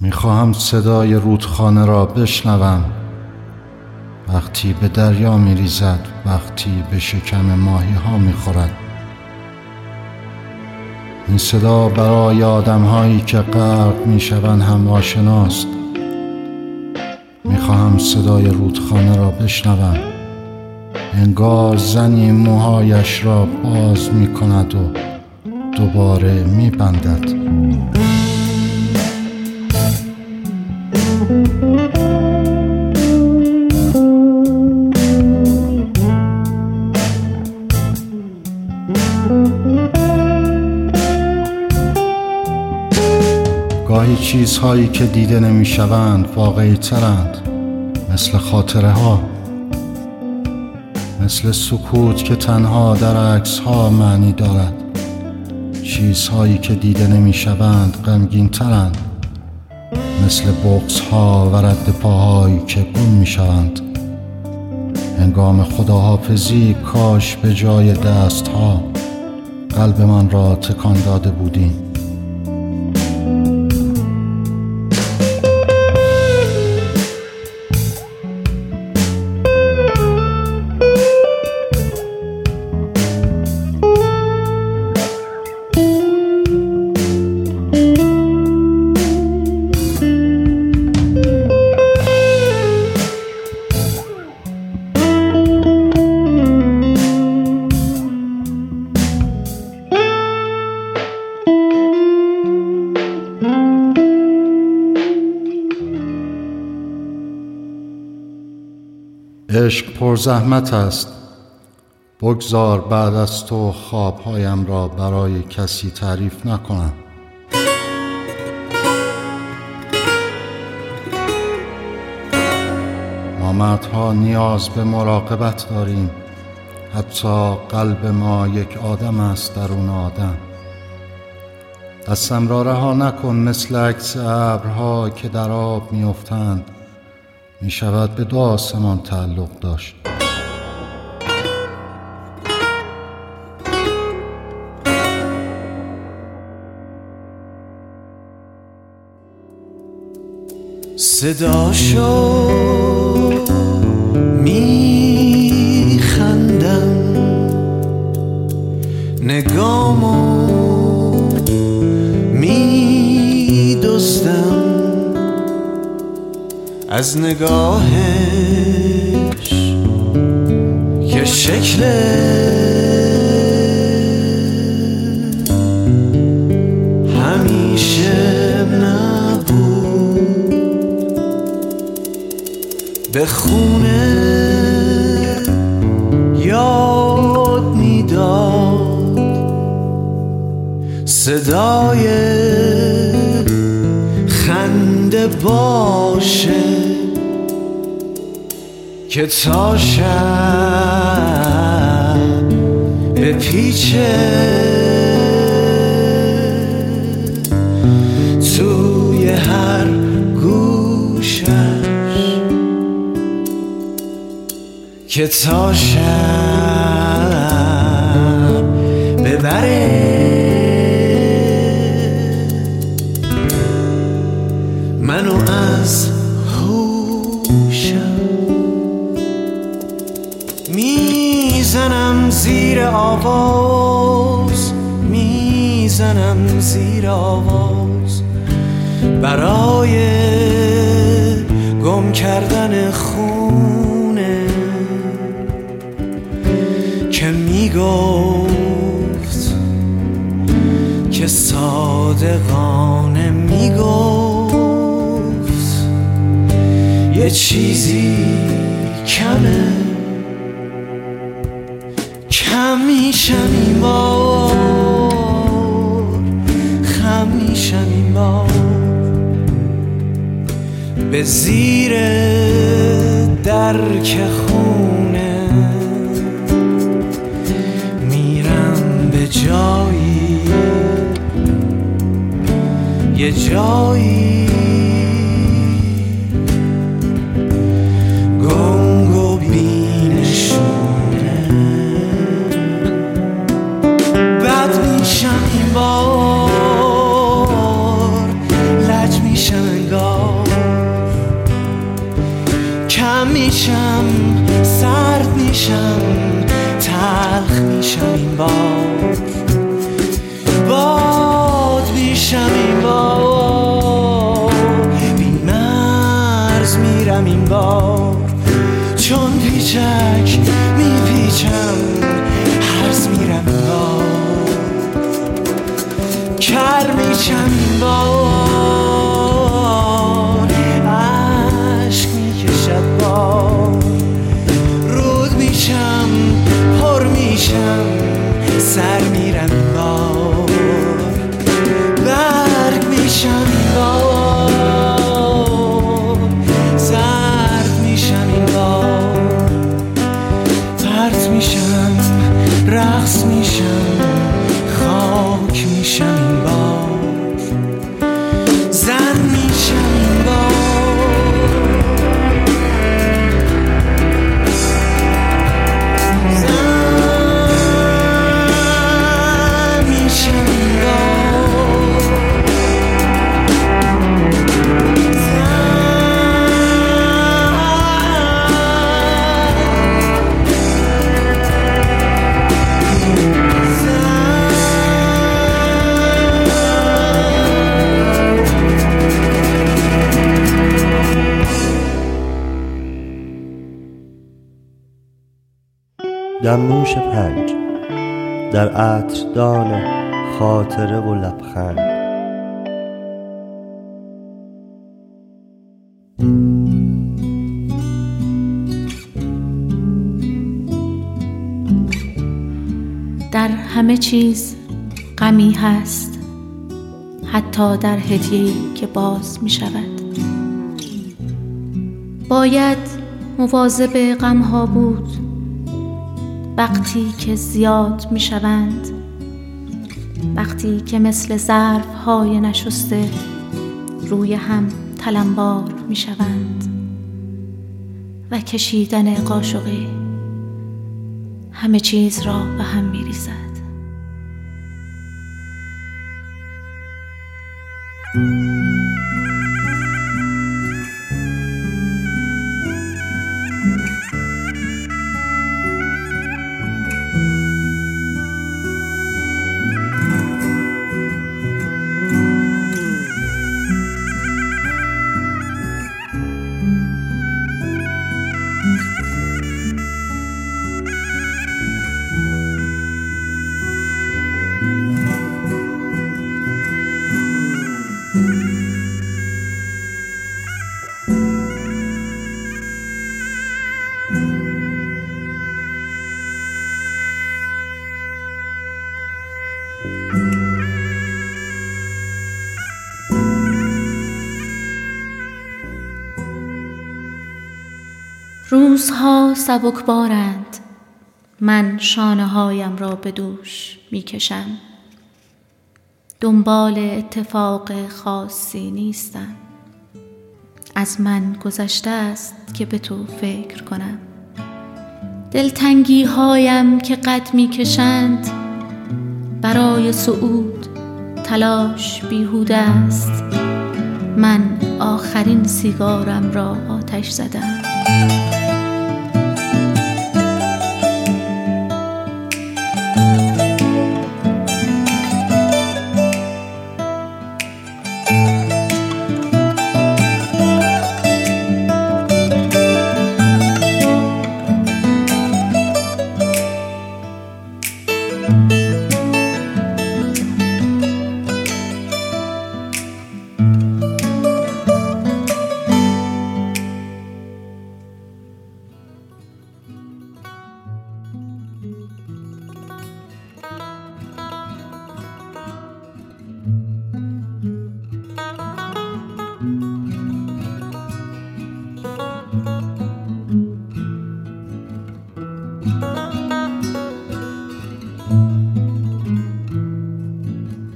می‌خواهم صدای رودخانه را بشنوم. وقتی به دریا میریزد وقتی به شکم ماهی ها می‌خورد. این صدا برای آدم هایی که غرق می‌شوند هم آشناست. می‌خواهم صدای رودخانه را بشنوم. انگار زنی موهایش را باز می‌کند و دوباره میبندد. گاهی چیزهایی که دیده نمی‌شوند واقعی ترند. مثل خاطره ها مثل سکوت که تنها در عکس ها معنی دارد. چیزهایی که دیده نمی‌شوند غمگین ترند. مثل بغز ها و رد پاهایی که گم می‌شوند. هنگام خداحافظی کاش به جای دست ها قلب من را تکان داده بودیم. عشق پر زحمت است. بگذار بعد از تو خوابهایم را برای کسی تعریف نکنم. ما مردها نیاز به مراقبت داریم. حتی قلب ما یک آدم است در اون آدم. دستم را رها نکن مثل عکس ابرها که در آب میافتند. می شود به دو آسمان تعلق داشت. صداشو میخندم. نگامو از نگاهش که شکل همیشه نبود. به خونه یاد می‌داد. صدای خنده باشه. که تا به پیچه توی هر گوشش که تا شب ببره آواز می‌زنم زیر آواز. برای گم کردن خونه که می‌گفت که صادقانه می‌گفت یه چیزی کمه. خم میشم این بار به زیر درک خونه میرم به جایی یه جایی. میشم سرد میشم تلخ میشم این بار باد میشم این بار بی مرز میرم این بار چون پیچک میپیچم هرز میرم این بار کر میشم رقص میشم خاک میشم. دمنوش پنج. در عطردان خاطره و لبخند. در همه چیز غمی هست حتی در هدیه‌ای که باز می شود باید مواظب غمها بود وقتی که زیاد می شوند وقتی که مثل ظرف های نشسته روی هم تلمبار می شوند و کشیدن قاشقی همه چیز را به هم می ریزد روزها سبکبارند. من شانه هایم را به دوش می کشم دنبال اتفاق خاصی نیستم. از من گذشته است که به تو فکر کنم. دلتنگی هایم که قد می کشند برای صعود تلاش بیهوده است. من آخرین سیگارم را آتش زدم.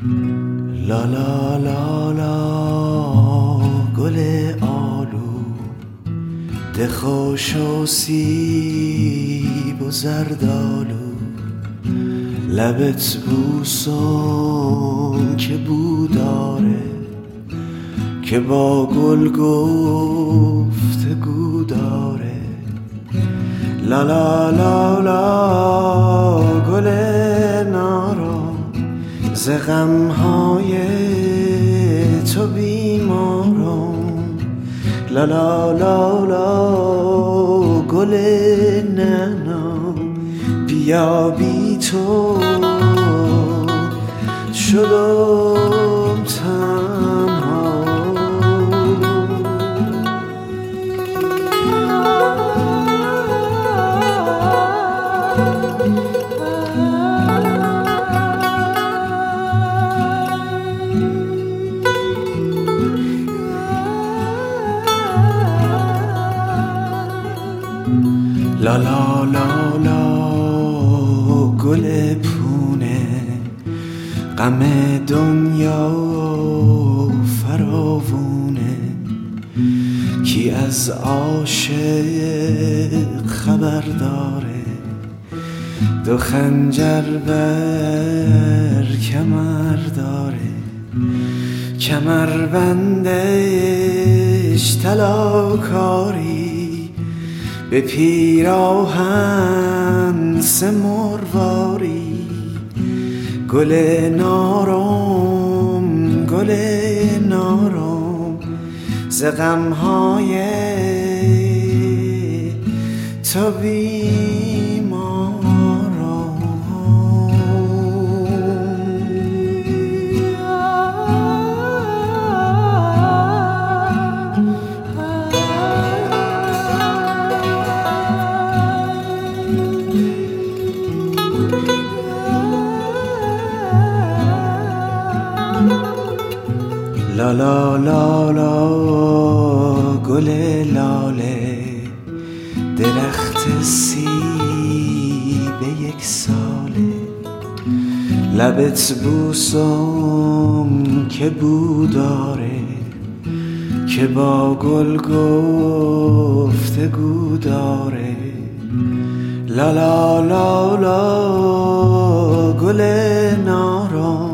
لا لا لا لا گل آلو دخوش و سیب و زردالو لبت بوسم که بوداره که با گل گفته داره لا لا لا لا ز های تو بیمارم. لا لا لا لا گل ننا بیا بی تو. شدم دنیا فراوونه. کی از عاشق خبر داره؟ دو خنجر بر کمر داره. کمر بندش طلاکاری. به پیراهن سه مرواری. گل نارم گل نارم ز غمهای تو لا لا لا لا گل لاله درخت سی به یک ساله. لبت بوسم که بوداره که با گل گفتگو داره لا لا لا لا گل نارم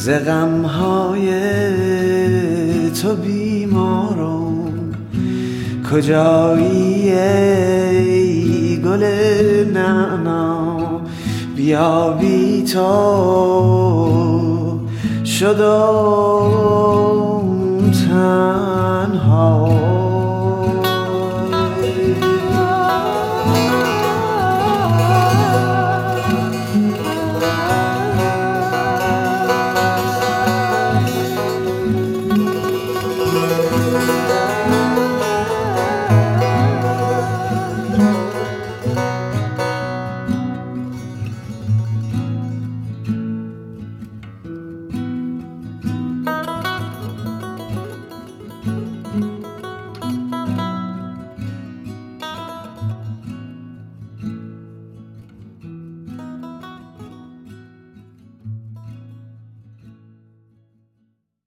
ز غمهای تو بیمارم کجایی ای گل نعنا؟ بیا بی تو شدم تنها